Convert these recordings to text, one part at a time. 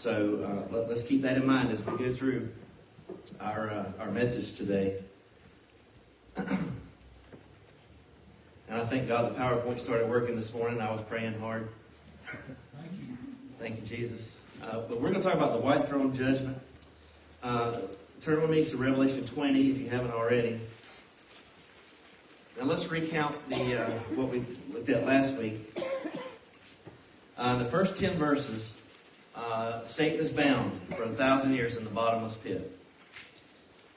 So uh, let, us keep that in mind as we go through our, uh, our message today. and I thank God the PowerPoint started working this morning. I was praying hard. Thank you. Thank you, Jesus. Uh, but we're going to talk about the white throne judgment. Uh, turn with me to Revelation 20 if you haven't already. Now let's recount the uh, what we looked at last week. Uh, the first 10 verses, uh, Satan is bound for a thousand years in the bottomless pit.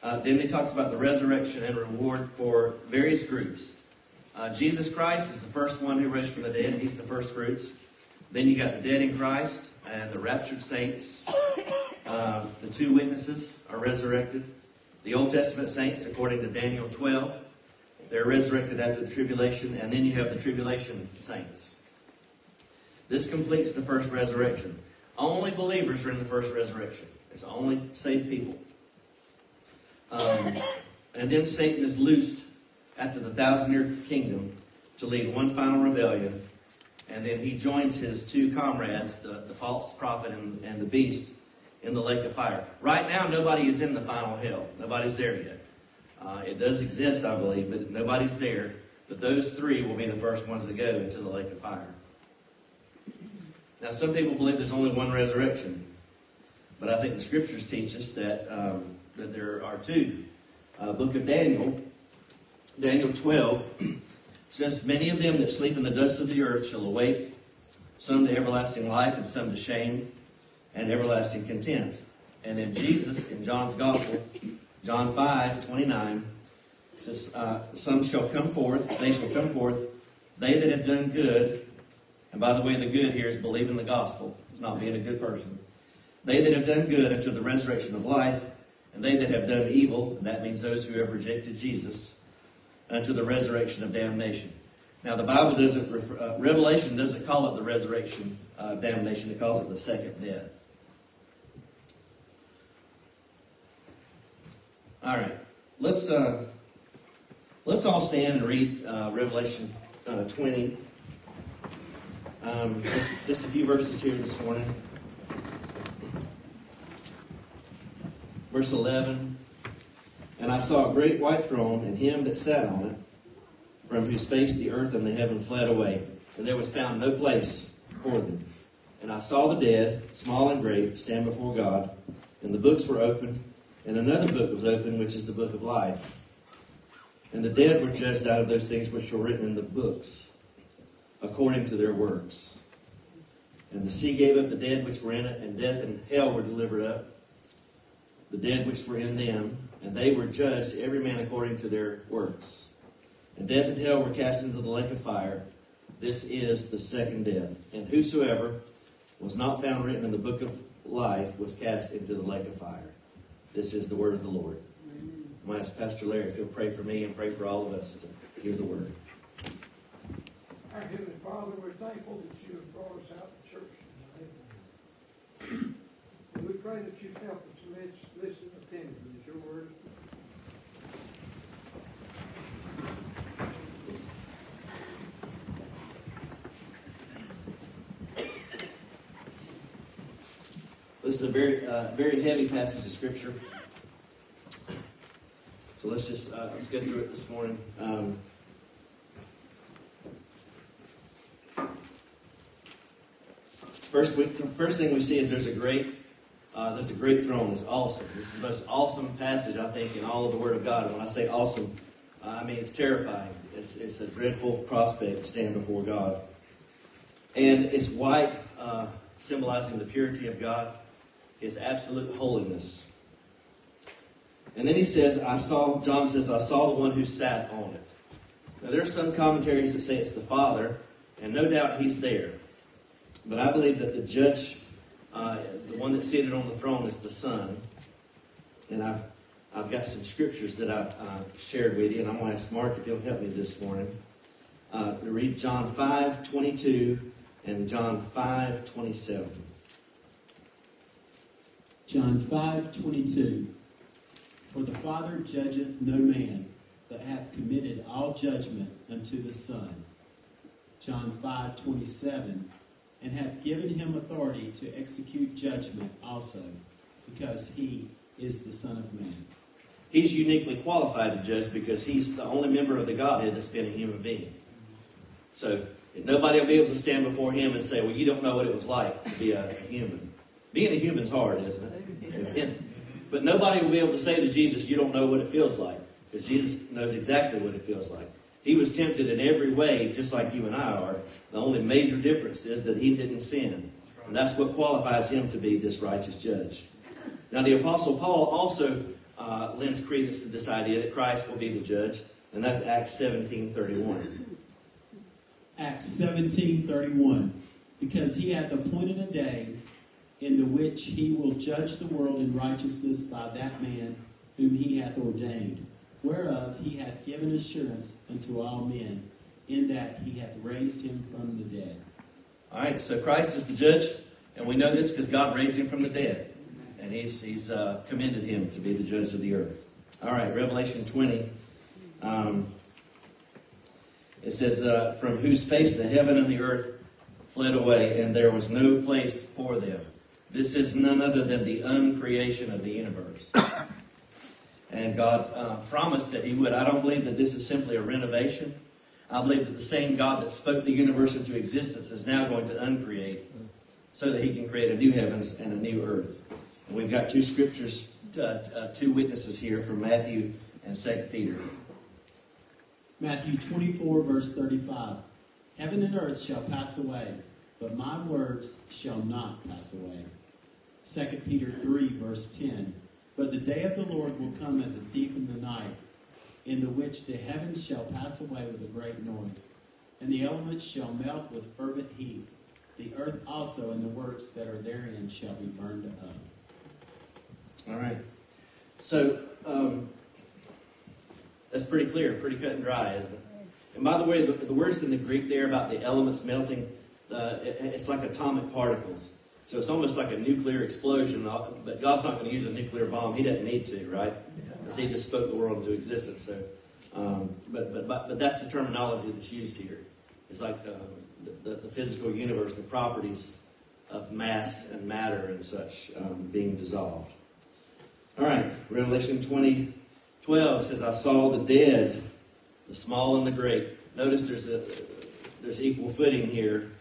Uh, then he talks about the resurrection and reward for various groups. Uh, Jesus Christ is the first one who rose from the dead. He's the first fruits. Then you got the dead in Christ and the raptured saints. Uh, the two witnesses are resurrected. The Old Testament saints, according to Daniel 12, they're resurrected after the tribulation. And then you have the tribulation saints. This completes the first resurrection. Only believers are in the first resurrection. It's only saved people. Um, and then Satan is loosed after the thousand year kingdom to lead one final rebellion. And then he joins his two comrades, the, the false prophet and, and the beast, in the lake of fire. Right now, nobody is in the final hell. Nobody's there yet. Uh, it does exist, I believe, but nobody's there. But those three will be the first ones to go into the lake of fire. Now, some people believe there's only one resurrection, but I think the scriptures teach us that um, that there are two. Uh, Book of Daniel, Daniel 12, says, "Many of them that sleep in the dust of the earth shall awake, some to everlasting life, and some to shame and everlasting contempt." And then Jesus, in John's Gospel, John 5, 29, says, uh, "Some shall come forth; they shall come forth, they that have done good." And by the way, the good here is believing the gospel. It's not being a good person. They that have done good unto the resurrection of life, and they that have done evil, and that means those who have rejected Jesus, unto the resurrection of damnation. Now, the Bible doesn't, refer, uh, Revelation doesn't call it the resurrection of damnation, it calls it the second death. All right, let's uh, let's all stand and read uh, Revelation uh, 20. Um, just, just a few verses here this morning. Verse 11 And I saw a great white throne, and him that sat on it, from whose face the earth and the heaven fled away, and there was found no place for them. And I saw the dead, small and great, stand before God, and the books were opened, and another book was opened, which is the book of life. And the dead were judged out of those things which were written in the books according to their works. And the sea gave up the dead which were in it, and death and hell were delivered up, the dead which were in them, and they were judged, every man according to their works. And death and hell were cast into the lake of fire. This is the second death. And whosoever was not found written in the book of life was cast into the lake of fire. This is the word of the Lord. I'm ask Pastor Larry if he'll pray for me and pray for all of us to hear the word. Our Heavenly Father, we're thankful that you have brought us out to church tonight. And we pray that you help us listen attentively as your word This is a very, uh, very heavy passage of scripture. So let's just uh, let's get through it this morning. Um, First, we, first thing we see is there's a great, uh, there's a great throne. It's awesome. This is the most awesome passage I think in all of the Word of God. And when I say awesome, uh, I mean it's terrifying. It's, it's a dreadful prospect to stand before God. And it's white, uh, symbolizing the purity of God, His absolute holiness. And then he says, I saw, John says, I saw the one who sat on it. Now, there are some commentaries that say it's the Father, and no doubt he's there. But I believe that the judge, uh, the one that's seated on the throne, is the Son. And I've, I've got some scriptures that I've uh, shared with you, and I'm going to ask Mark if he'll help me this morning. Uh, to read John 5 22 and John 5 27. John 5 22. For the Father judgeth no man, but hath committed all judgment unto the Son. John 5 27. And hath given him authority to execute judgment also, because he is the Son of Man. He's uniquely qualified to judge because he's the only member of the Godhead that's been a human being. So nobody will be able to stand before him and say, Well, you don't know what it was like to be a, a human. Being a human's hard, isn't it? Yeah. But nobody will be able to say to Jesus, You don't know what it feels like. Because Jesus knows exactly what it feels like. He was tempted in every way, just like you and I are. The only major difference is that he didn't sin. And that's what qualifies him to be this righteous judge. Now, the Apostle Paul also uh, lends credence to this idea that Christ will be the judge, and that's Acts 17 31. Acts seventeen thirty one, because he hath appointed a day in the which he will judge the world in righteousness by that man whom he hath ordained, whereof he hath given assurance unto all men, in that he hath raised him from the dead. All right, so Christ is the judge, and we know this because God raised him from the dead. And he's, he's uh, commended him to be the judge of the earth. All right, Revelation 20. Um, it says, uh, From whose face the heaven and the earth fled away, and there was no place for them. This is none other than the uncreation of the universe. And God uh, promised that He would. I don't believe that this is simply a renovation. I believe that the same God that spoke the universe into existence is now going to uncreate so that He can create a new heavens and a new earth. And we've got two scriptures, uh, uh, two witnesses here from Matthew and Second Peter. Matthew 24, verse 35. Heaven and earth shall pass away, but my words shall not pass away. 2 Peter 3, verse 10. But the day of the Lord will come as a thief in the night, in the which the heavens shall pass away with a great noise, and the elements shall melt with fervent heat. The earth also and the works that are therein shall be burned up. All right. So, um, that's pretty clear, pretty cut and dry, isn't it? And by the way, the, the words in the Greek there about the elements melting, uh, it, it's like atomic particles. So it's almost like a nuclear explosion, uh, but God's not going to use a nuclear bomb. He doesn't need to, right? Because He just spoke the world into existence. So, um, but, but, but, but that's the terminology that's used here. It's like uh, the, the, the physical universe, the properties of mass and matter and such um, being dissolved. All right, Revelation 20, 12 says, I saw the dead, the small and the great. Notice there's, a, there's equal footing here.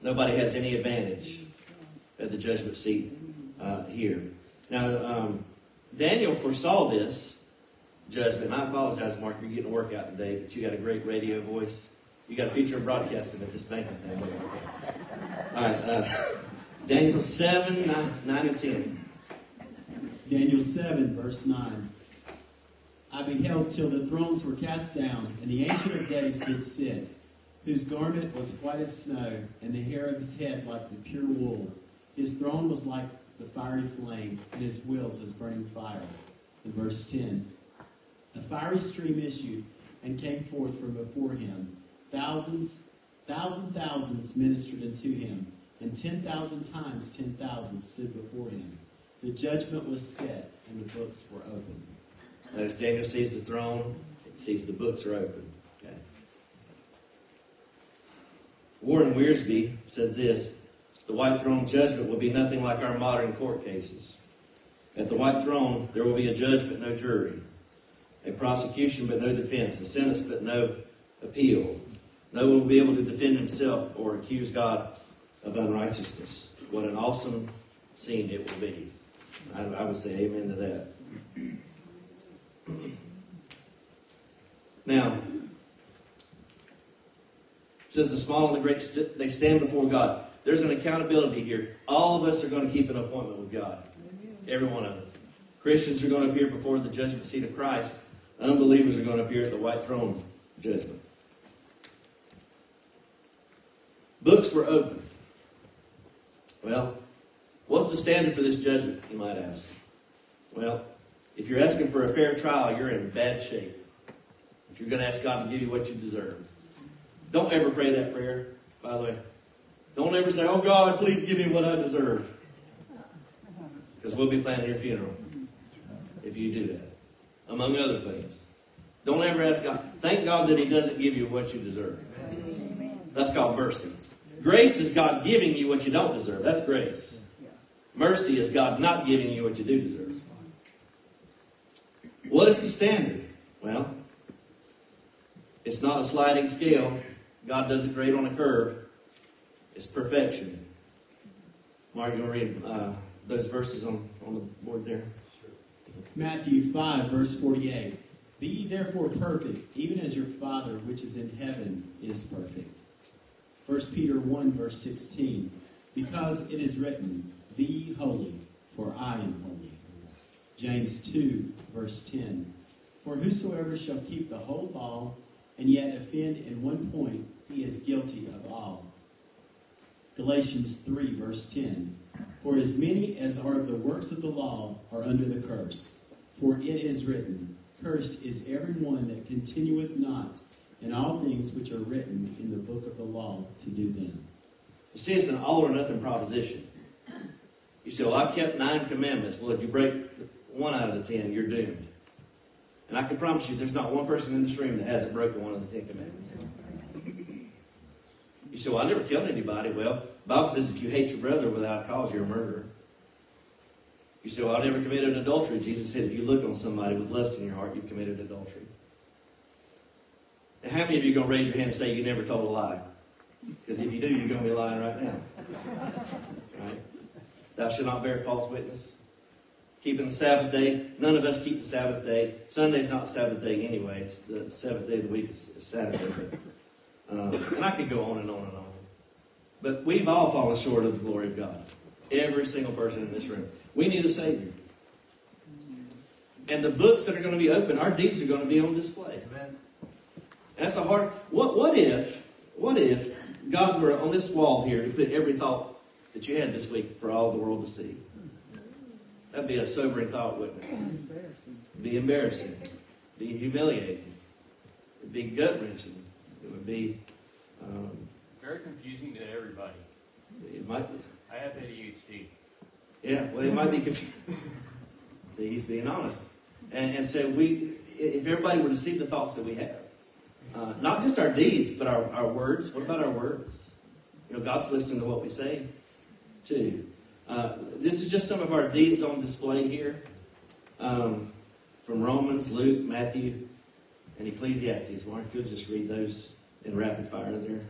Nobody has any advantage at the judgment seat uh, here. Now, um, Daniel foresaw this judgment. I apologize, Mark, you're getting a workout today, but you got a great radio voice. You got a future in broadcasting at this thing. All right, uh, Daniel 7, 9, 9 and 10. Daniel 7, verse 9. I beheld till the thrones were cast down, and the Ancient of Days did sit, whose garment was white as snow, and the hair of his head like the pure wool. His throne was like the fiery flame, and his wheels as burning fire. In verse 10, a fiery stream issued and came forth from before him. Thousands, thousand thousands ministered unto him, and ten thousand times ten thousand stood before him. The judgment was set, and the books were opened. Notice Daniel sees the throne, sees the books are open. Okay. Warren Wiersbe says this The white throne judgment will be nothing like our modern court cases. At the white throne, there will be a judge but no jury, a prosecution but no defense, a sentence but no appeal. No one will be able to defend himself or accuse God of unrighteousness. What an awesome scene it will be. I, I would say amen to that. Now, says the small and the great, st- they stand before God. There's an accountability here. All of us are going to keep an appointment with God. Every one of us. Christians are going to appear before the judgment seat of Christ. Unbelievers are going to appear at the white throne judgment. Books were open. Well, what's the standard for this judgment, you might ask? Well, if you're asking for a fair trial, you're in bad shape. If you're going to ask God to give you what you deserve. Don't ever pray that prayer, by the way. Don't ever say, Oh God, please give me what I deserve. Because we'll be planning your funeral if you do that, among other things. Don't ever ask God. Thank God that He doesn't give you what you deserve. That's called mercy. Grace is God giving you what you don't deserve. That's grace. Mercy is God not giving you what you do deserve. What is the standard? Well, it's not a sliding scale. God doesn't grade on a curve. It's perfection. Mark, you want to read uh, those verses on, on the board there? Matthew 5, verse 48. Be ye therefore perfect, even as your Father which is in heaven is perfect. 1 Peter 1, verse 16. Because it is written, Be holy, for I am holy. James 2, verse 10. For whosoever shall keep the whole law, and yet offend in one point, he is guilty of all. Galatians 3, verse 10. For as many as are of the works of the law are under the curse. For it is written, Cursed is every one that continueth not in all things which are written in the book of the law to do them. You see, it's an all or nothing proposition. You say, Well, I kept nine commandments. Well, if you break one out of the ten, you're doomed. And I can promise you, there's not one person in this room that hasn't broken one of the Ten Commandments. You say, Well, I never killed anybody. Well, Bible says if you hate your brother without cause, you're a murderer. You say, Well, I never committed an adultery. Jesus said, If you look on somebody with lust in your heart, you've committed adultery. And how many of you are going to raise your hand and say you never told a lie? Because if you do, you're going to be lying right now. Right? Thou shalt not bear false witness. Keeping the Sabbath day. None of us keep the Sabbath day. Sunday's not Sabbath day anyway. It's the seventh day of the week is Saturday. Um, and I could go on and on and on. But we've all fallen short of the glory of God. Every single person in this room. We need a Savior. And the books that are going to be open, our deeds are going to be on display. That's a hard. What? What if? What if God were on this wall here to put every thought that you had this week for all the world to see? That'd be a sobering thought, wouldn't it? It'd be embarrassing. Be humiliating. It'd be gut wrenching. It would be. Um, Very confusing to everybody. it might. Be. I have ADHD. Yeah. Well, it might be confusing. See, he's being honest. And, and so we, if everybody were to see the thoughts that we have, uh, not just our deeds, but our, our words. What about our words? You know, God's listening to what we say, too. Uh, this is just some of our deeds on display here um, from Romans, Luke, Matthew, and Ecclesiastes. Mark, if you'll just read those in rapid fire there.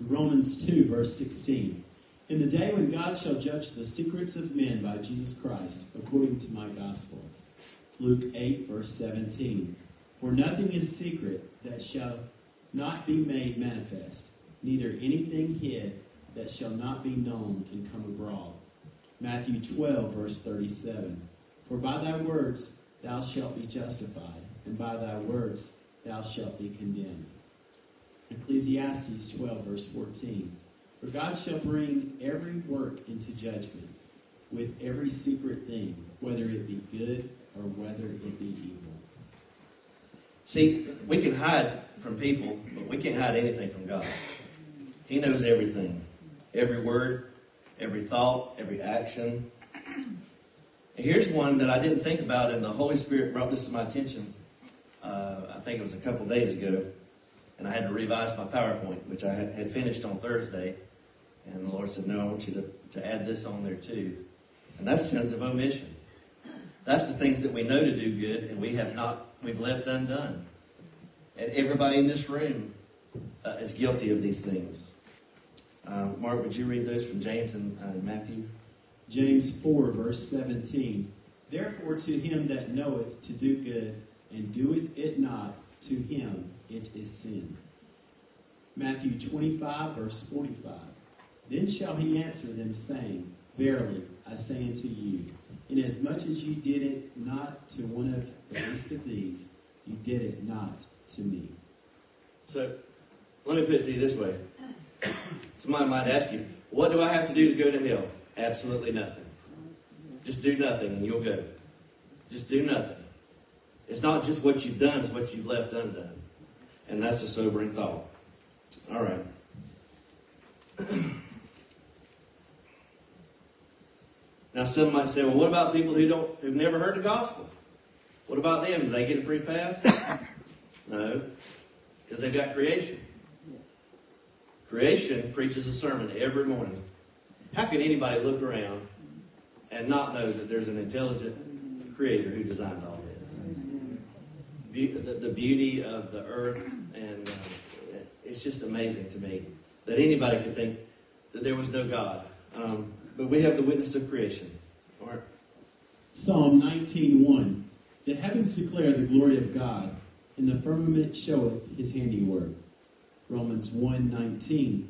Romans 2, verse 16. In the day when God shall judge the secrets of men by Jesus Christ, according to my gospel. Luke 8, verse 17. For nothing is secret that shall not be made manifest, neither anything hid that shall not be known and come abroad. Matthew 12, verse 37. For by thy words thou shalt be justified, and by thy words thou shalt be condemned. Ecclesiastes 12, verse 14. For God shall bring every work into judgment with every secret thing, whether it be good or whether it be evil. See, we can hide from people, but we can't hide anything from God. He knows everything every word, every thought, every action. And here's one that I didn't think about, and the Holy Spirit brought this to my attention. Uh, I think it was a couple days ago, and I had to revise my PowerPoint, which I had, finished on Thursday. And the Lord said, No, I want you to, to add this on there too. And that's sins of omission. That's the things that we know to do good, and we have not, we've left undone. And everybody in this room uh, is guilty of these things. Um, Mark, would you read those from James and uh, Matthew? James 4, verse 17. Therefore, to him that knoweth to do good and doeth it not, to him it is sin. Matthew 25, verse 45. Then shall he answer them, saying, Verily, I say unto you, inasmuch as you did it not to one of the least of these, you did it not to me. So, let me put it to you this way. Somebody might ask you, What do I have to do to go to hell? Absolutely nothing. Just do nothing and you'll go. Just do nothing. It's not just what you've done, it's what you've left undone. And that's a sobering thought. All right. Now, some might say, well, what about people who don't, who've never heard the gospel? What about them? Do they get a free pass? No, because they've got creation. Creation preaches a sermon every morning. How can anybody look around and not know that there's an intelligent creator who designed all? Be- the, the beauty of the earth, and uh, it's just amazing to me that anybody could think that there was no God. Um, but we have the witness of creation. Mark? Psalm 19:1 The heavens declare the glory of God, and the firmament showeth his handiwork. Romans 1:19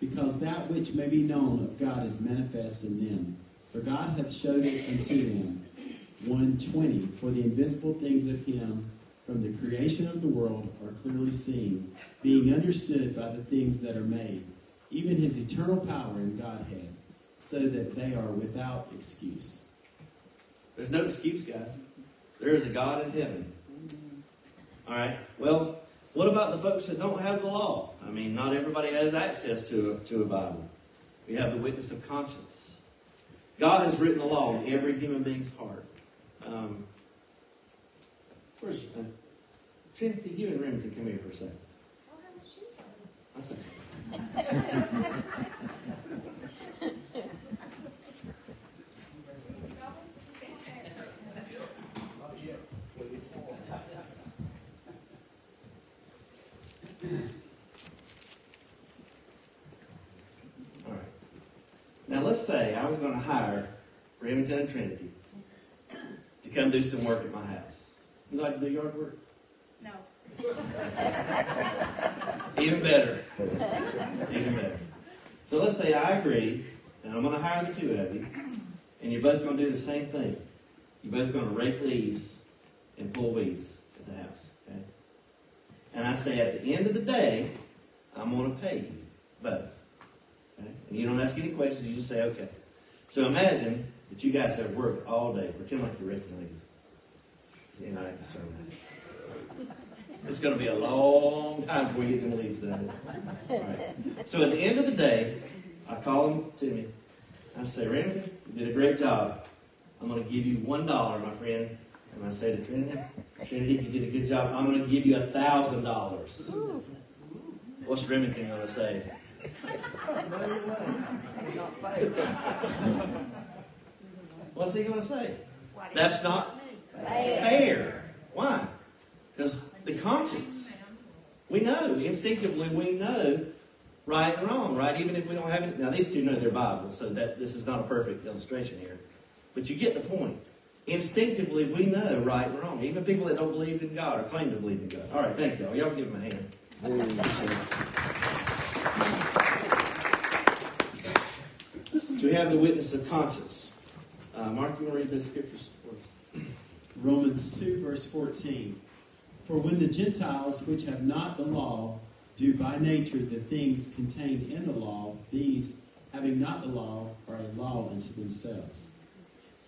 Because that which may be known of God is manifest in them, for God hath showed it unto them. 120 For the invisible things of him from the creation of the world are clearly seen, being understood by the things that are made, even his eternal power and Godhead, so that they are without excuse. There's no excuse, guys. There is a God in heaven. All right. Well, what about the folks that don't have the law? I mean, not everybody has access to a, to a Bible. We have the witness of conscience. God has written the law in every human being's heart. Um, where's uh, Trinity? You and Remington come here for a second. I say. All right. Now let's say I was going to hire Remington and Trinity to come do some work at my house. You like to do yard work? No. Even better. Even better. So let's say I agree, and I'm going to hire the two of you, and you're both going to do the same thing. You're both going to rake leaves and pull weeds at the house. Okay? And I say at the end of the day, I'm going to pay you both. Okay? And you don't ask any questions, you just say, okay. So imagine that you guys have worked all day. Pretend like you're raking leaves. See, now I can show that. It's going to be a long time before we get them leaves done. All right. So at the end of the day, I call them to me. I say, Remington, you did a great job. I'm going to give you one dollar, my friend. And I say to Trinity, Trinity, you did a good job. I'm going to give you a thousand dollars. What's Remington going to say? What's he going to say? That's not fair. Why? Because the conscience. We know, instinctively, we know right and wrong, right? Even if we don't have it. Now, these two know their Bible, so that this is not a perfect illustration here. But you get the point. Instinctively, we know right and wrong. Even people that don't believe in God or claim to believe in God. All right, thank y'all. Y'all give them a hand. So we have the witness of conscience. Uh, Mark, you want to read those scriptures? Romans 2, verse 14. For when the Gentiles, which have not the law, do by nature the things contained in the law, these, having not the law, are a law unto themselves.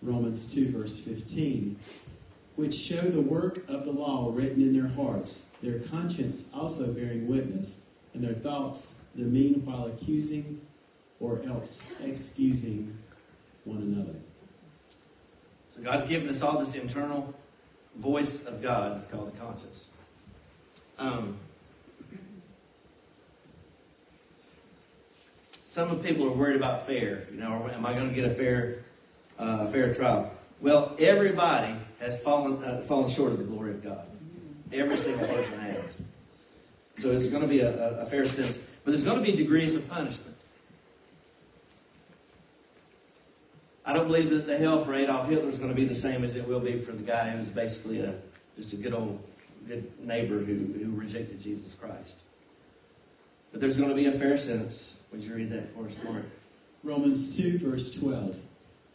Romans 2, verse 15. Which show the work of the law written in their hearts, their conscience also bearing witness, and their thoughts the meanwhile accusing or else excusing one another. So God's given us all this internal voice of God. It's called the conscience. Um, some people are worried about fair. You know, am I going to get a fair, uh, fair trial? Well, everybody has fallen uh, fallen short of the glory of God. Every single person has. So it's going to be a, a, a fair sense, but there's going to be degrees of punishment. I don't believe that the hell for Adolf Hitler is going to be the same as it will be for the guy who's basically a, just a good old good neighbor who, who rejected Jesus Christ. But there's going to be a fair sentence. Would you read that for us, Mark? Romans 2, verse 12.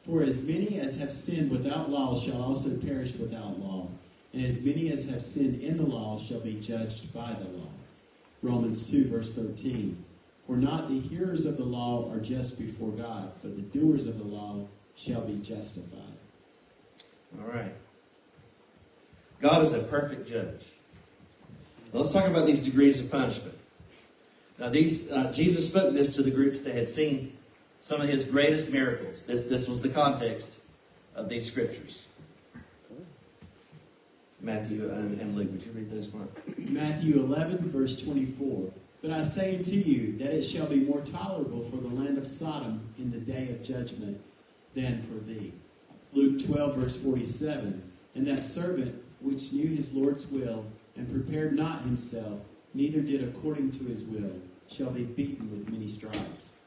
For as many as have sinned without law shall also perish without law, and as many as have sinned in the law shall be judged by the law. Romans 2, verse 13. For not the hearers of the law are just before God, but the doers of the law shall be justified. All right. God is a perfect judge. Now let's talk about these degrees of punishment. Now, these uh, Jesus spoke this to the groups that had seen some of his greatest miracles. This, this was the context of these scriptures. Matthew and, and Luke, would you read those for me? Matthew 11, verse 24. But I say unto you that it shall be more tolerable for the land of Sodom in the day of judgment than for thee. Luke 12, verse 47. And that servant which knew his Lord's will, and prepared not himself, neither did according to his will, shall be beaten with many stripes.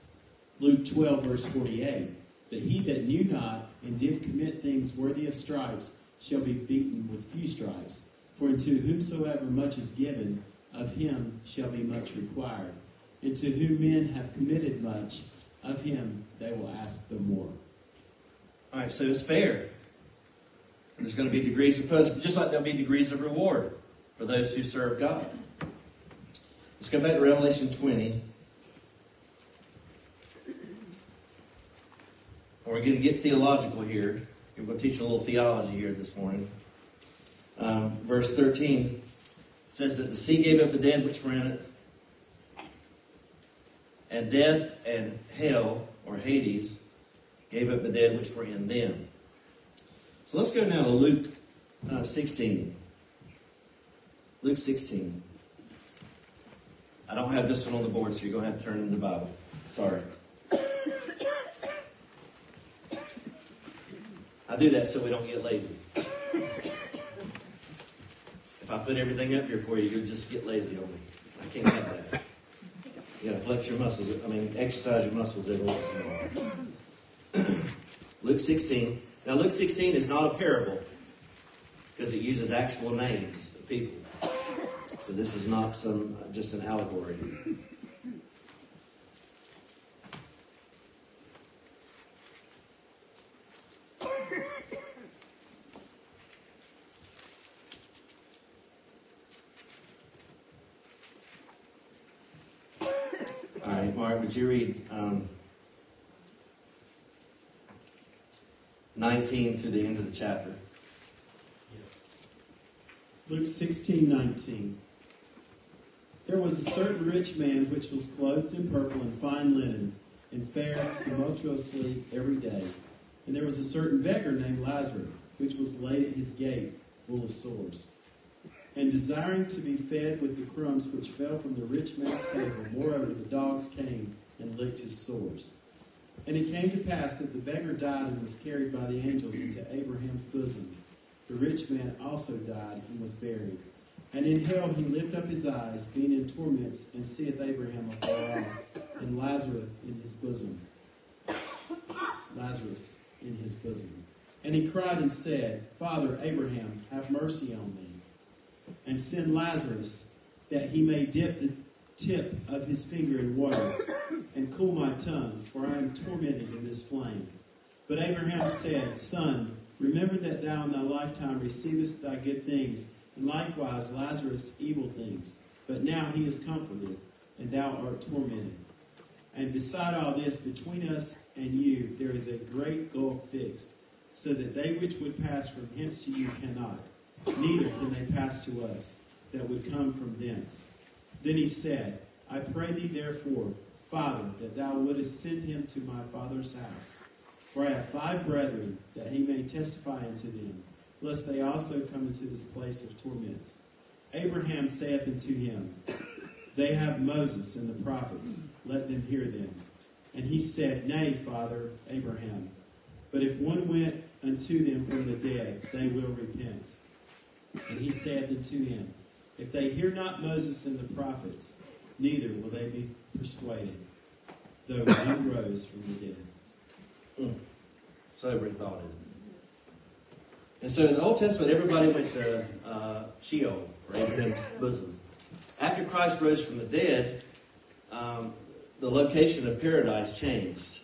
Luke 12, verse 48. But he that knew not, and did commit things worthy of stripes, shall be beaten with few stripes. For unto whomsoever much is given, of him shall be much required. And to whom men have committed much, of him they will ask the more. All right, so it's fair. There's going to be degrees of punishment, just like there'll be degrees of reward for those who serve God. Let's go back to Revelation 20. We're going to get theological here. We're going to teach a little theology here this morning. Um, verse 13 says that the sea gave up the dead which were in it, and death and hell, or Hades, gave up the dead which were in them. So let's go now to Luke uh, 16. Luke 16. I don't have this one on the board, so you're going to have to turn in the Bible. Sorry. I do that so we don't get lazy. If I put everything up here for you, you'll just get lazy on me. I can't have that. You got to flex your muscles. I mean, exercise your muscles every once in a while. Luke 16. Now, Luke 16 is not a parable because it uses actual names of people. So this is not some just an allegory. All right, Mark, would you read um, 19 to the end of the chapter? Luke 16, 19. There was a certain rich man which was clothed in purple and fine linen, and fared sumptuously every day. And there was a certain beggar named Lazarus, which was laid at his gate, full of sores. And desiring to be fed with the crumbs which fell from the rich man's table, moreover the dogs came and licked his sores. And it came to pass that the beggar died and was carried by the angels into Abraham's bosom. The rich man also died and was buried. And in hell he lift up his eyes, being in torments, and seeth Abraham afar off, and Lazarus in his bosom. Lazarus in his bosom. And he cried and said, Father Abraham, have mercy on me, and send Lazarus, that he may dip the tip of his finger in water, and cool my tongue, for I am tormented in this flame. But Abraham said, Son, remember that thou in thy lifetime receivest thy good things, and likewise Lazarus evil things. But now he is comforted, and thou art tormented. And beside all this, between us and you, there is a great gulf fixed, so that they which would pass from hence to you cannot, neither can they pass to us that would come from thence. Then he said, I pray thee therefore, Father, that thou wouldest send him to my father's house. For I have five brethren, that he may testify unto them, lest they also come into this place of torment. Abraham saith unto him, They have Moses and the prophets, let them hear them. And he said, Nay, Father Abraham, but if one went unto them from the dead, they will repent. And he saith unto him, If they hear not Moses and the prophets, neither will they be persuaded, though one rose from the dead. Sobering thought, isn't it? And so in the Old Testament, everybody went to uh, Sheol, or Abraham's bosom. After Christ rose from the dead, um, the location of paradise changed.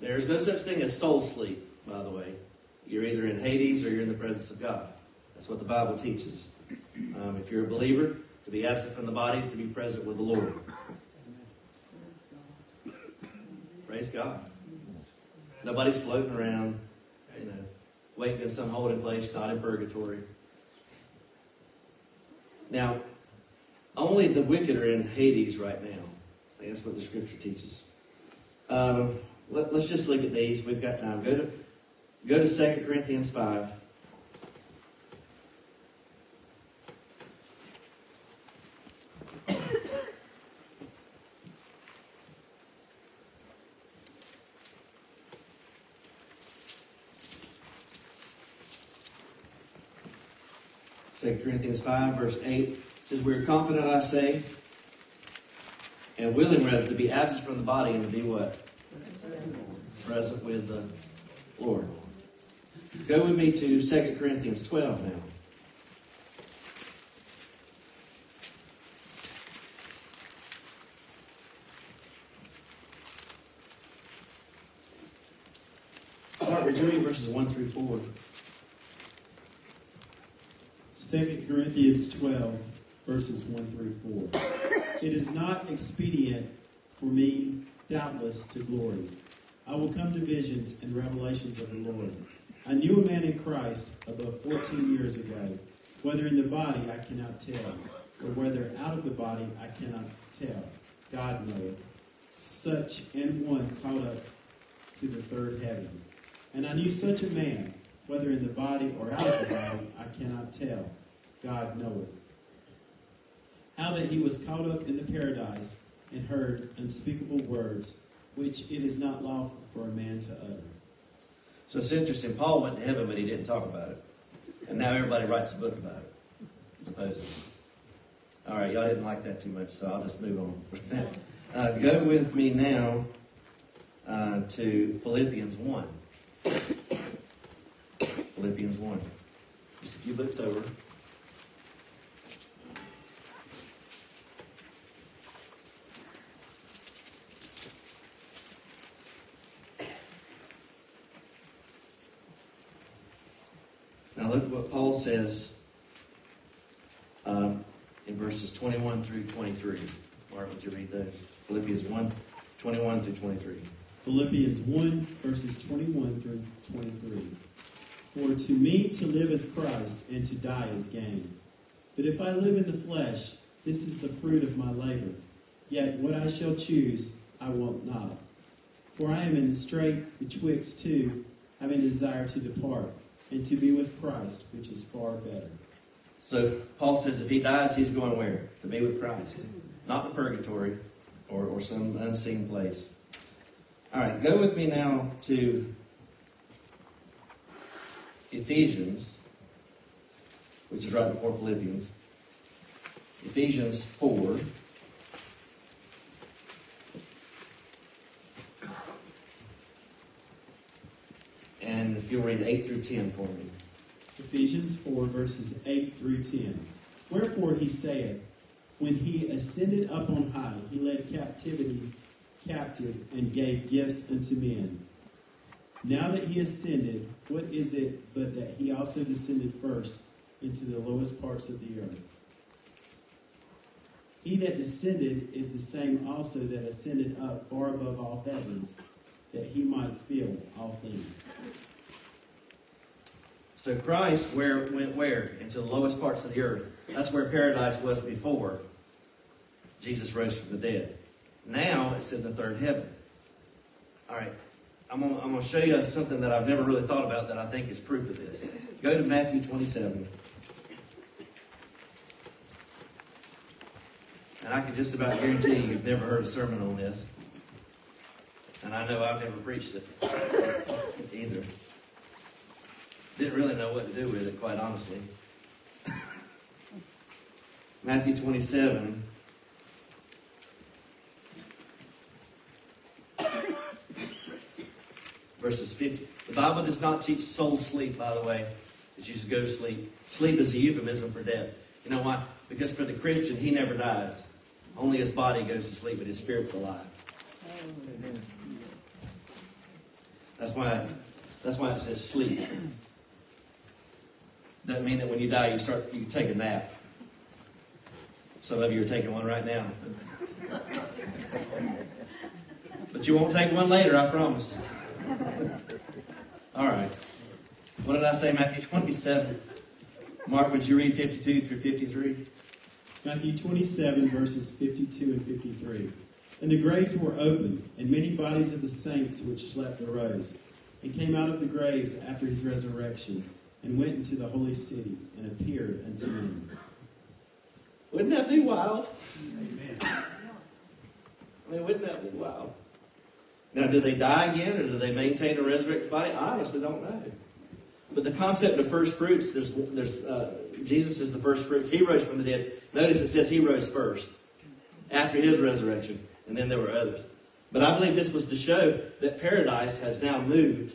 There's no such thing as soul sleep, by the way. You're either in Hades or you're in the presence of God. That's what the Bible teaches. Um, if you're a believer, to be absent from the bodies, to be present with the Lord. Praise God. Nobody's floating around, you know, waiting in some holding place, not in purgatory. Now, only the wicked are in Hades right now. That's what the scripture teaches. Um, let, us just look at these. We've got time. Go to go to 2 Corinthians 5. 2 Corinthians 5, verse 8 says, We are confident, I say, and willing rather to be absent from the body and to be what? Present with the Lord. Go with me to 2 Corinthians 12 now. Mark, read verses 1 through 4? 2 Corinthians 12, verses 1 through 4. It is not expedient for me, doubtless, to glory. I will come to visions and revelations of the Lord. I knew a man in Christ above 14 years ago. Whether in the body, I cannot tell, or whether out of the body, I cannot tell. God knoweth. Such and one caught up to the third heaven. And I knew such a man, whether in the body or out of the body, I cannot tell. God knoweth. How that he was caught up in the paradise and heard unspeakable words, which it is not lawful for a man to utter. So it's interesting. Paul went to heaven, but he didn't talk about it. And now everybody writes a book about it, supposedly. All right, y'all didn't like that too much, so I'll just move on with that. Uh, go with me now uh, to Philippians 1. Philippians 1. Just a few books over. Now look what Paul says um, in verses 21 through 23. Mark, would you read those? Philippians 1, 21 through 23. Philippians 1, verses 21 through 23. For to me to live is Christ, and to die is gain. But if I live in the flesh, this is the fruit of my labor. Yet what I shall choose, I want not. For I am in a strait betwixt two, having a desire to depart, and to be with Christ, which is far better. So Paul says if he dies, he's going where? To be with Christ. Not in purgatory or, or some unseen place. All right, go with me now to Ephesians, which is right before Philippians. Ephesians 4. And if you'll read 8 through 10 for me. Ephesians 4, verses 8 through 10. Wherefore he saith, When he ascended up on high, he led captivity captive and gave gifts unto men. Now that he ascended, what is it but that he also descended first into the lowest parts of the earth? He that descended is the same also that ascended up far above all heavens, that he might fill all things. So Christ where went where? Into the lowest parts of the earth. That's where paradise was before Jesus rose from the dead. Now it's in the third heaven. All right. I'm going I'm to show you something that I've never really thought about that I think is proof of this. Go to Matthew 27. And I can just about guarantee you, you've never heard a sermon on this. And I know I've never preached it either. Didn't really know what to do with it, quite honestly. Matthew 27. Verses 50. The Bible does not teach soul sleep, by the way, that you just go to sleep. Sleep is a euphemism for death. You know why? Because for the Christian, he never dies. Only his body goes to sleep, but his spirit's alive. That's why, that's why it says sleep. Doesn't mean that when you die, you start you take a nap. Some of you are taking one right now. but you won't take one later, I promise. All right. What did I say, Matthew 27? Mark, would you read 52 through 53? Matthew 27, verses 52 and 53. And the graves were opened, and many bodies of the saints which slept arose, and came out of the graves after his resurrection, and went into the holy city, and appeared unto men. Wouldn't that be wild? I mean, wouldn't that be wild? Now, do they die again, or do they maintain a resurrected body? I honestly don't know. But the concept of first fruits, there's, there's uh, Jesus is the first fruits. He rose from the dead. Notice it says he rose first after his resurrection, and then there were others. But I believe this was to show that paradise has now moved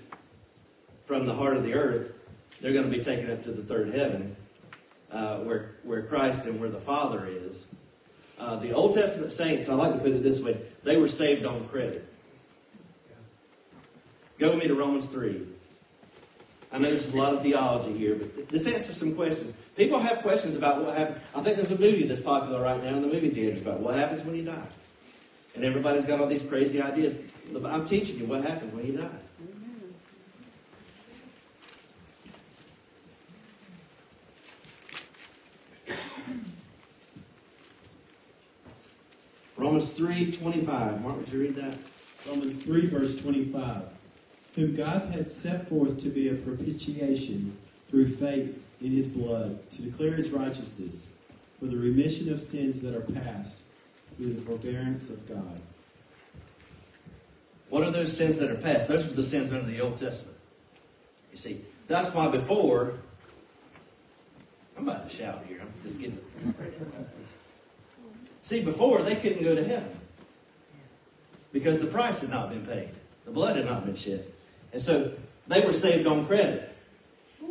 from the heart of the earth. They're going to be taken up to the third heaven, uh, where, where Christ and where the Father is. Uh, the Old Testament saints, I like to put it this way, they were saved on credit. Go with me to Romans 3. I know this is a lot of theology here, but this answers some questions. People have questions about what happens. I think there's a movie that's popular right now in the movie theaters about what happens when you die. And everybody's got all these crazy ideas. I'm teaching you what happens when you die. Romans 3 25. Mark, would you read that? Romans 3, verse 25. Whom God had set forth to be a propitiation through faith in his blood, to declare his righteousness, for the remission of sins that are past, through the forbearance of God. What are those sins that are past? Those are the sins under the Old Testament. You see, that's why before, I'm about to shout here. I'm just getting. See, before they couldn't go to heaven because the price had not been paid, the blood had not been shed, and so they were saved on credit.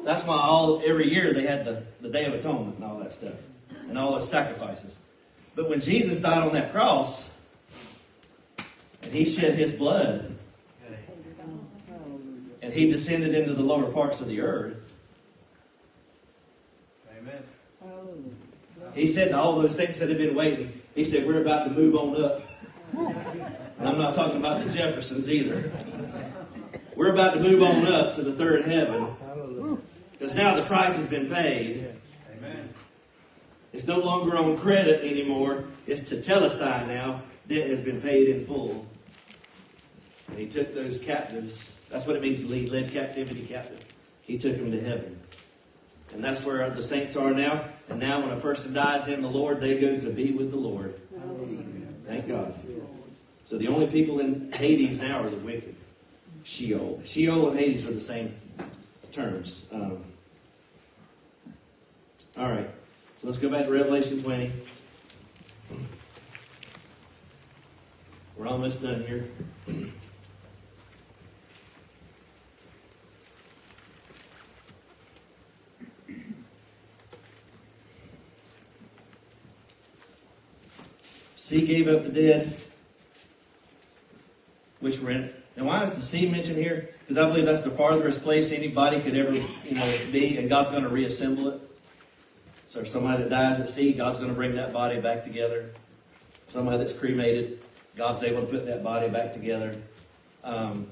That's why all every year they had the, the Day of Atonement and all that stuff, and all those sacrifices. But when Jesus died on that cross, and he shed his blood, and he descended into the lower parts of the earth, Amen. he said to all those saints that had been waiting, he said, We're about to move on up. And I'm not talking about the Jeffersons either. We're about to move on up to the third heaven. Because now the price has been paid. It's no longer on credit anymore. It's Tetelestai now. Debt has been paid in full. And he took those captives. That's what it means to lead, led captivity captive. He took them to heaven. And that's where the saints are now. And now when a person dies in the Lord, they go to be with the Lord. Thank God. So the only people in Hades now are the wicked. Sheol. Sheol and Hades are the same terms. Um, all right. So let's go back to Revelation 20. We're almost done here. Sea gave up the dead, which were in it. And why is the sea mentioned here? Because I believe that's the farthest place anybody could ever, you know, be, and God's going to reassemble it. So somebody that dies at sea, God's going to bring that body back together. Somebody that's cremated, God's able to put that body back together. Um,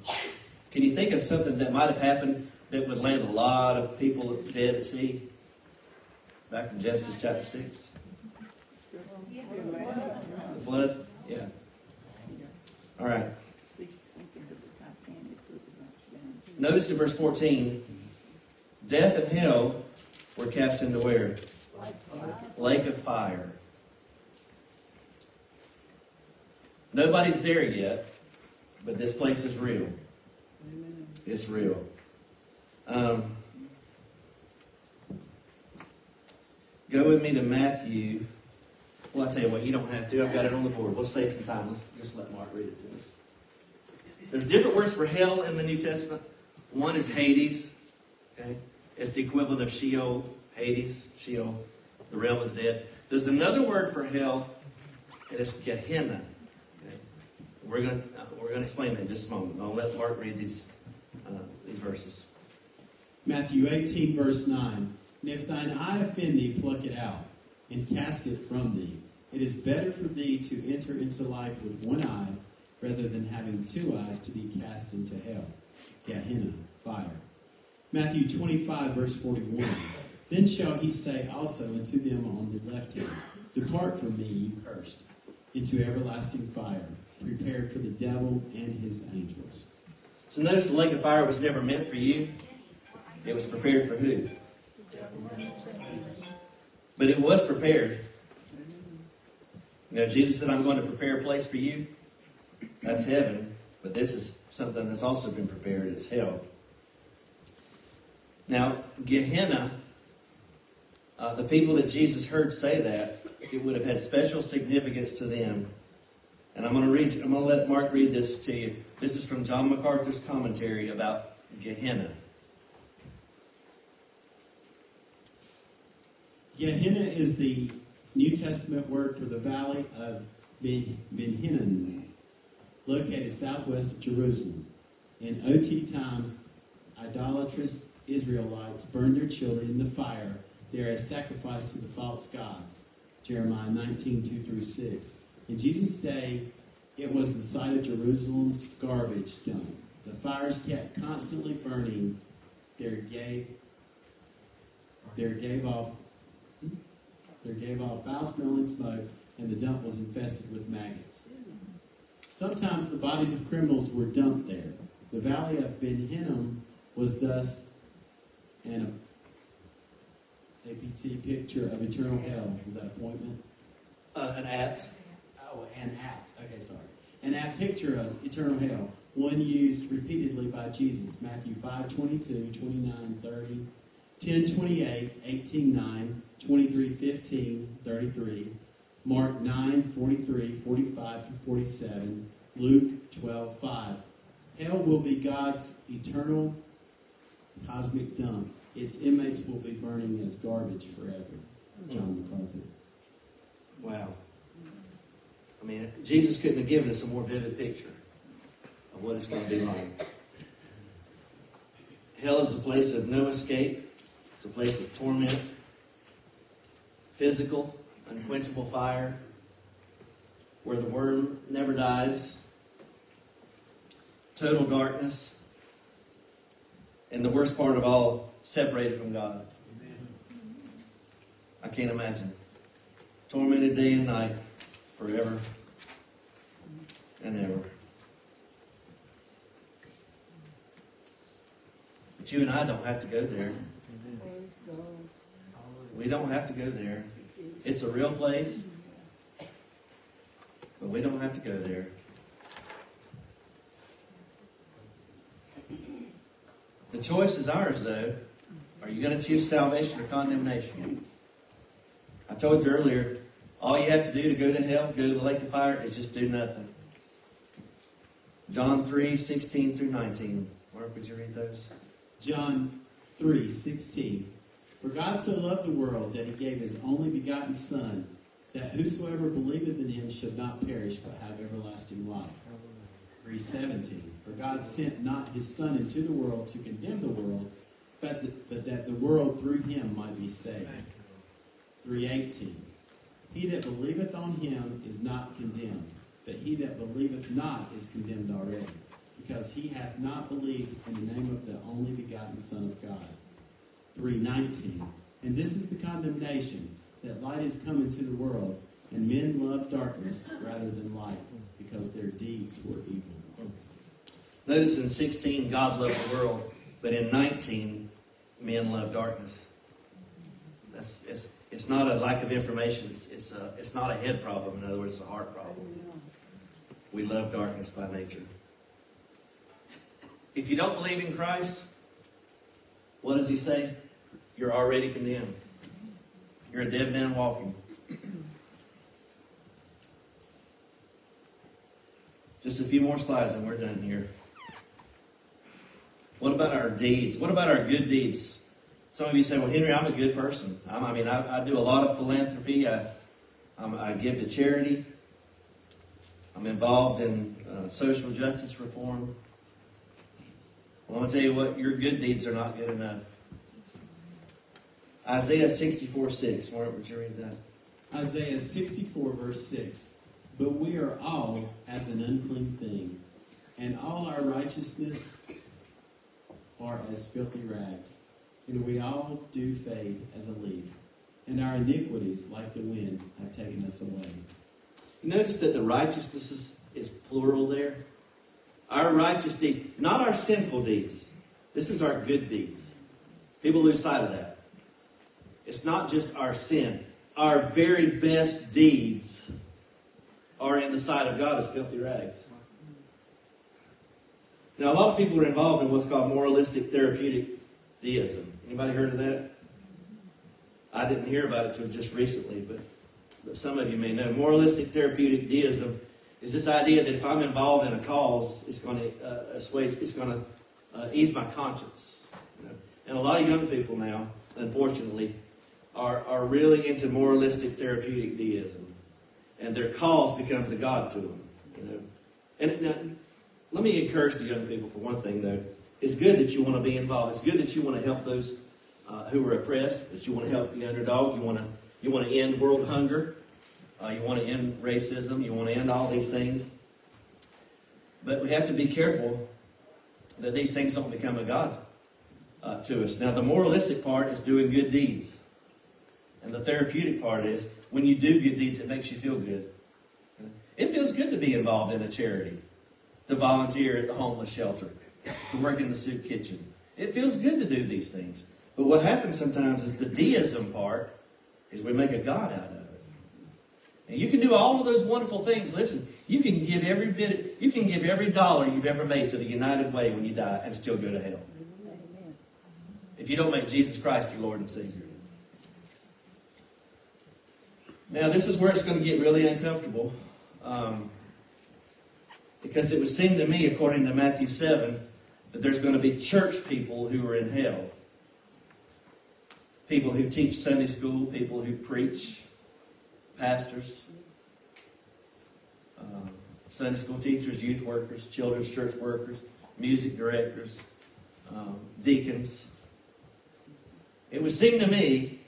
can you think of something that might have happened that would land a lot of people dead at sea? Back in Genesis chapter 6. Flood? Yeah. All right. Notice in verse 14, death and hell were cast into where? Lake of fire. Nobody's there yet, but this place is real. It's real. Um, go with me to Matthew. Well, I tell you what, you don't have to. I've got it on the board. We'll save some time. Let's just let Mark read it to us. There's different words for hell in the New Testament. One is Hades. Okay, it's the equivalent of Sheol, Hades, Sheol, the realm of the dead. There's another word for hell, and it's Gehenna. Okay? We're going to we're going to explain that in just a moment. I'll let Mark read these uh, these verses. Matthew 18, verse 9. And if thine eye offend thee, pluck it out, and cast it from thee. It is better for thee to enter into life with one eye, rather than having two eyes to be cast into hell. Gehenna, fire. Matthew 25, verse 41. Then shall he say also unto them on the left hand, Depart from me, you cursed, into everlasting fire, prepared for the devil and his angels. So notice the lake of fire was never meant for you. It was prepared for who? But it was prepared. You know, Jesus said, I'm going to prepare a place for you. That's heaven. But this is something that's also been prepared. as hell. Now, Gehenna Uh, the people that Jesus heard say that, it would have had special significance to them. And I'm going to read. I'm going to let Mark read this to you. This is from John MacArthur's commentary about Gehenna. Gehenna is the New Testament word for the valley of Ben located southwest of Jerusalem. In OT times, idolatrous Israelites burned their children in the fire there as sacrifice to the false gods. Jeremiah 19, 2 through 6. In Jesus' day, it was the site of Jerusalem's garbage dump. The fires kept constantly burning. There gave, there gave off there gave off foul smelling smoke, and the dump was infested with maggots. Sometimes the bodies of criminals were dumped there. The valley of Ben Hinnom was thus an APT picture of eternal hell. Is that appointment? Uh, an apt. Oh, an apt. Okay, sorry. An apt picture of eternal hell. One used repeatedly by Jesus. Matthew 5, 22, 29, 30, 10, 28, 18, 9, 23, 15, 33, Mark 9, 43, 45 to 47, Luke 12, 5. Hell will be God's eternal cosmic dump. Its inmates will be burning as garbage forever. John MacArthur. Wow. I mean, Jesus couldn't have given us a more vivid picture of what it's going to be like. Hell is a place of no escape. It's a place of torment, physical, unquenchable fire, where the worm never dies, total darkness, and the worst part of all, separated from God. I can't imagine. Tormented day and night, forever and ever. But you and I don't have to go there. We don't have to go there. It's a real place, but we don't have to go there. The choice is ours, though. Are you going to choose salvation or condemnation? I told you earlier, all you have to do to go to hell, go to the lake of fire, is just do nothing. John 3, 16 through 19. Mark, would you read those? John 3 16. For God so loved the world that he gave his only begotten Son, that whosoever believeth in him should not perish but have everlasting life. 317. For God sent not his Son into the world to condemn the world, but, that- but that the world through him might be saved. 318. He that believeth on him is not condemned, but he that believeth not is condemned already, because he hath not believed in the name of the only begotten Son of God. 319. And this is the condemnation, that light is come into the world, and men love darkness rather than light, because their deeds were evil. Notice in 16, God loved the world, but in 19, men love darkness. That's, it's, it's not a lack of information. It's, it's, a, it's not a head problem. In other words, it's a heart problem. We love darkness by nature. If you don't believe in Christ, what does he say? You're already condemned. You're a dead man walking. Just a few more slides and we're done here. What about our deeds? What about our good deeds? Some of you say, well, Henry, I'm a good person. I'm, I mean, I, I do a lot of philanthropy. I, I give to charity. I'm involved in uh, social justice reform. Well, I'm going to tell you what, your good deeds are not good enough. Isaiah 64 6. Mark, would you read that? Isaiah 64, verse 6. But we are all as an unclean thing, and all our righteousness are as filthy rags. And we all do fade as a leaf, and our iniquities, like the wind, have taken us away. Notice that the righteousness is, is plural there? Our righteous deeds, not our sinful deeds. This is our good deeds. People lose sight of that. It's not just our sin. Our very best deeds are in the sight of God as filthy rags. Now, a lot of people are involved in what's called moralistic therapeutic deism. Anybody heard of that? I didn't hear about it till just recently, but, but some of you may know. Moralistic therapeutic deism is this idea that if I'm involved in a cause, it's going to uh, assuage, it's going to uh, ease my conscience. You know? And a lot of young people now, unfortunately, are, are really into moralistic therapeutic deism. And their cause becomes a God to them. You know? And now, let me encourage the young people for one thing, though. It's good that you want to be involved. It's good that you want to help those uh, who are oppressed, that you want to help the underdog. You want to, you want to end world hunger. Uh, you want to end racism. You want to end all these things. But we have to be careful that these things don't become a God uh, to us. Now, the moralistic part is doing good deeds. And the therapeutic part is when you do good deeds, it makes you feel good. It feels good to be involved in a charity to volunteer at the homeless shelter, to work in the soup kitchen. It feels good to do these things. But what happens sometimes is the deism part is we make a God out of it. And you can do all of those wonderful things. Listen, you can give every bit, you can give every dollar you've ever made to the United Way when you die and still go to hell. If you don't make Jesus Christ your Lord and Savior. Now, this is where it's going to get really uncomfortable. Um, because it would seem to me, according to Matthew 7, that there's going to be church people who are in hell. People who teach Sunday school, people who preach, pastors, um, Sunday school teachers, youth workers, children's church workers, music directors, um, deacons. It would seem to me,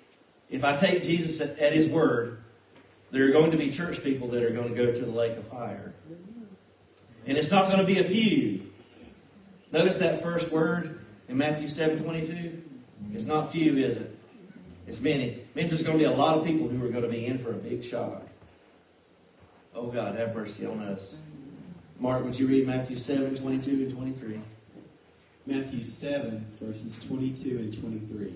if I take Jesus at, at his word, there are going to be church people that are going to go to the lake of fire. And it's not going to be a few. Notice that first word in Matthew 7 22? It's not few, is it? It's many. It means there's going to be a lot of people who are going to be in for a big shock. Oh God, have mercy on us. Mark, would you read Matthew 7 22 and 23? Matthew 7, verses 22 and 23.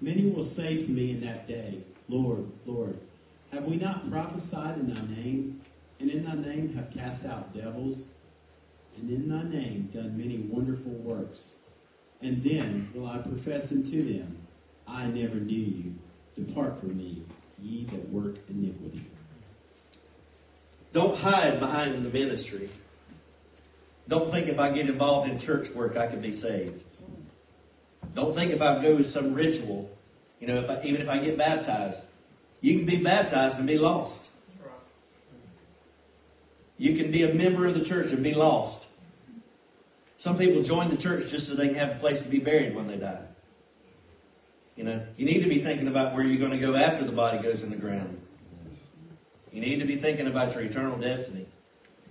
Many will say to me in that day, Lord, Lord, have we not prophesied in thy name, and in thy name have cast out devils, and in thy name done many wonderful works? And then will I profess unto them, I never knew you. Depart from me, ye that work iniquity. Don't hide behind the ministry. Don't think if I get involved in church work, I can be saved. Don't think if I go to some ritual, you know, if I, even if I get baptized, you can be baptized and be lost. You can be a member of the church and be lost. Some people join the church just so they can have a place to be buried when they die. You know, you need to be thinking about where you're going to go after the body goes in the ground. You need to be thinking about your eternal destiny.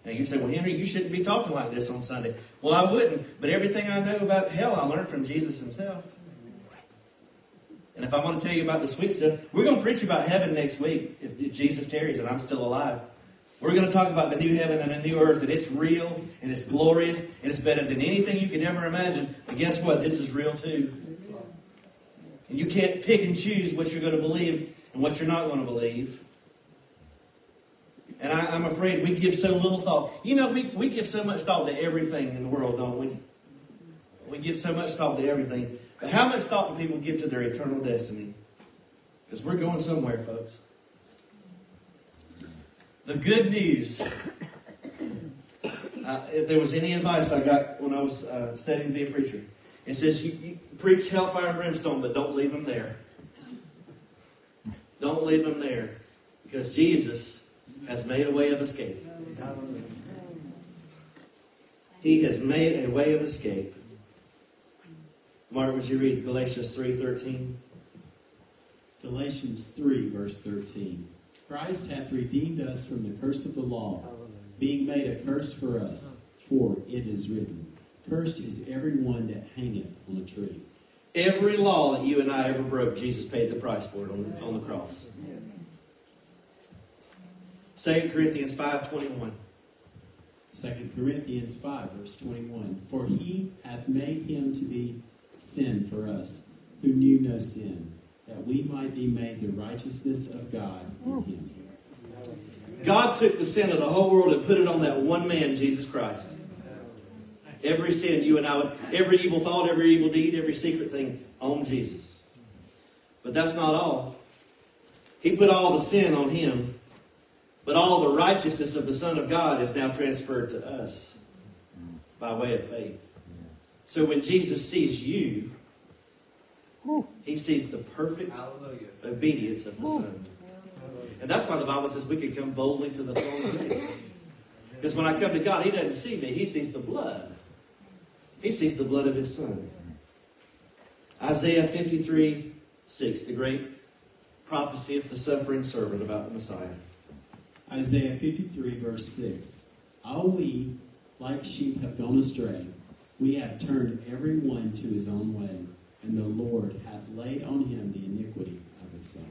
Now you say, well, Henry, you shouldn't be talking like this on Sunday. Well, I wouldn't, but everything I know about hell, I learned from Jesus himself. And if I want to tell you about the sweet stuff, we're going to preach about heaven next week if, if Jesus tarries and I'm still alive. We're going to talk about the new heaven and the new earth, that it's real and it's glorious and it's better than anything you can ever imagine. But guess what? This is real too. And you can't pick and choose what you're going to believe and what you're not going to believe. And I, am afraid we give so little thought. You know, we, we give so much thought to everything in the world, don't we? We give so much thought to everything. But how much thought do people give to their eternal destiny? Because we're going somewhere, folks. The good news. Uh, if there was any advice I got when I was uh, studying to be a preacher, it says you, you preach hellfire and brimstone, but don't leave them there. Don't leave them there. Because Jesus has made a way of escape. He has made a way of escape. Mark, would you read Galatians 3.13? Galatians 3, verse 13. Christ hath redeemed us from the curse of the law, being made a curse for us. For it is written, Cursed is every one that hangeth on a tree. Every law that you and I ever broke, Jesus paid the price for it on the, on the cross. 2 Corinthians 5.21 2 Corinthians 5, verse 21. For he hath made him to be sin for us, who knew no sin, that we might be made the righteousness of God in him. God took the sin of the whole world and put it on that one man, Jesus Christ. Every sin you and I would, every evil thought, every evil deed, every secret thing on Jesus. But that's not all. He put all the sin on him, but all the righteousness of the Son of God is now transferred to us by way of faith. So when Jesus sees you, he sees the perfect Hallelujah. obedience of the Son. And that's why the Bible says we can come boldly to the throne of grace. Because when I come to God, He doesn't see me, He sees the blood. He sees the blood of His Son. Isaiah 53 6, the great prophecy of the suffering servant about the Messiah. Isaiah 53, verse 6. All we, like sheep, have gone astray. We have turned every one to his own way, and the Lord hath laid on him the iniquity of his soul.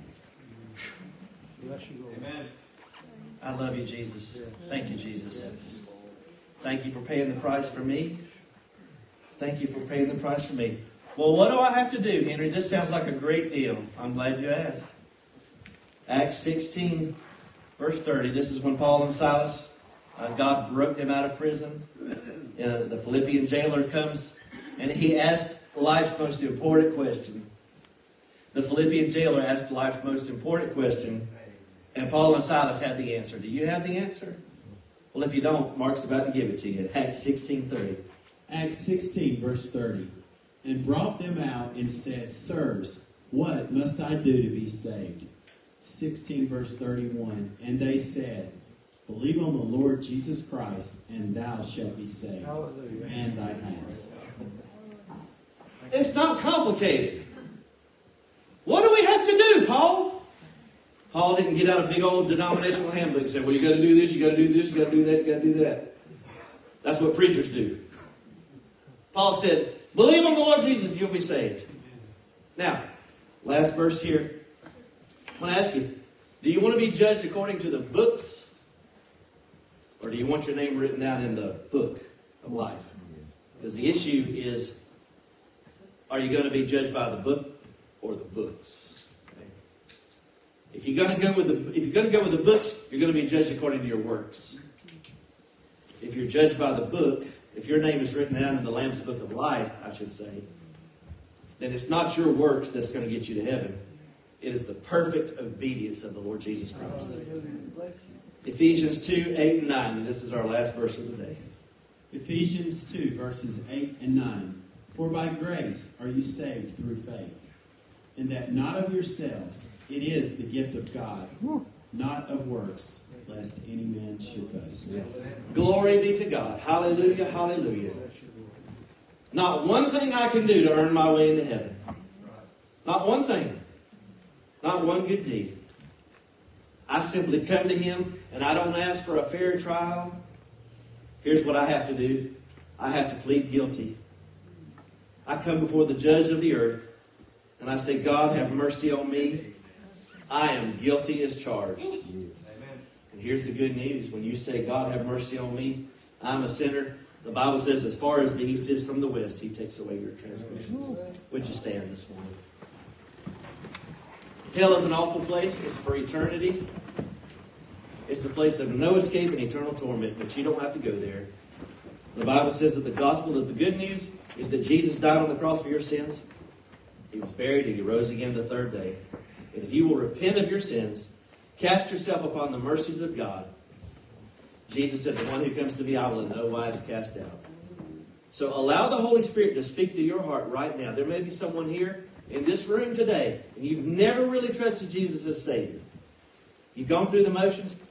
Bless you, Lord. Amen. I love you, Jesus. Thank you, Jesus. Thank you for paying the price for me. Thank you for paying the price for me. Well, what do I have to do, Henry? This sounds like a great deal. I'm glad you asked. Acts 16, verse 30. This is when Paul and Silas, uh, God broke them out of prison. Uh, the Philippian jailer comes and he asked life's most important question. The Philippian jailer asked life's most important question, and Paul and Silas had the answer. Do you have the answer? Well, if you don't, Mark's about to give it to you. Acts 16.30. Acts 16, verse 30. And brought them out and said, Sirs, what must I do to be saved? 16, verse 31. And they said, Believe on the Lord Jesus Christ, and thou shalt be saved, Hallelujah. and thy house. It's not complicated. What do we have to do, Paul? Paul didn't get out a big old denominational handbook and say, well, you got to do this, you got to do this, you got to do that, you got to do that. That's what preachers do. Paul said, believe on the Lord Jesus and you'll be saved. Now, last verse here. I want to ask you, do you want to be judged according to the books? Or do you want your name written down in the book of life? Because the issue is, are you going to be judged by the book or the books? If you're going to go with the if you're going to go with the books, you're going to be judged according to your works. If you're judged by the book, if your name is written down in the Lamb's Book of Life, I should say, then it's not your works that's going to get you to heaven. It is the perfect obedience of the Lord Jesus Christ. Ephesians 2, 8, and 9. And this is our last verse of the day. Ephesians 2, verses 8 and 9. For by grace are you saved through faith, and that not of yourselves, it is the gift of God, not of works, lest any man should boast. Glory be to God. Hallelujah, hallelujah. Not one thing I can do to earn my way into heaven. Not one thing. Not one good deed. I simply come to Him and I don't ask for a fair trial. Here's what I have to do I have to plead guilty. I come before the judge of the earth and I say, God, have mercy on me. I am guilty as charged. Amen. And here's the good news when you say, God, have mercy on me, I'm a sinner. The Bible says, as far as the east is from the west, He takes away your transgressions. Would you stand this morning? Hell is an awful place. It's for eternity. It's the place of no escape and eternal torment, but you don't have to go there. The Bible says that the gospel of the good news is that Jesus died on the cross for your sins. He was buried and he rose again the third day. And if you will repent of your sins, cast yourself upon the mercies of God, Jesus said, The one who comes to me, I will in no wise cast out. So allow the Holy Spirit to speak to your heart right now. There may be someone here in this room today, and you've never really trusted Jesus as Savior. You've gone through the motions.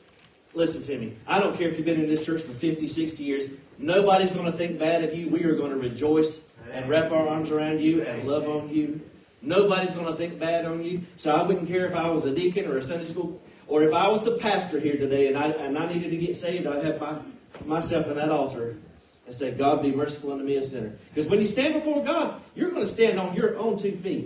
Listen to me. I don't care if you've been in this church for 50, 60 years. Nobody's going to think bad of you. We are going to rejoice and wrap our arms around you and love on you. Nobody's going to think bad on you. So I wouldn't care if I was a deacon or a Sunday school, or if I was the pastor here today and I, and I needed to get saved, I'd have my, myself in that altar and say, God, be merciful unto me, a sinner. Because when you stand before God, you're going to stand on your own two feet.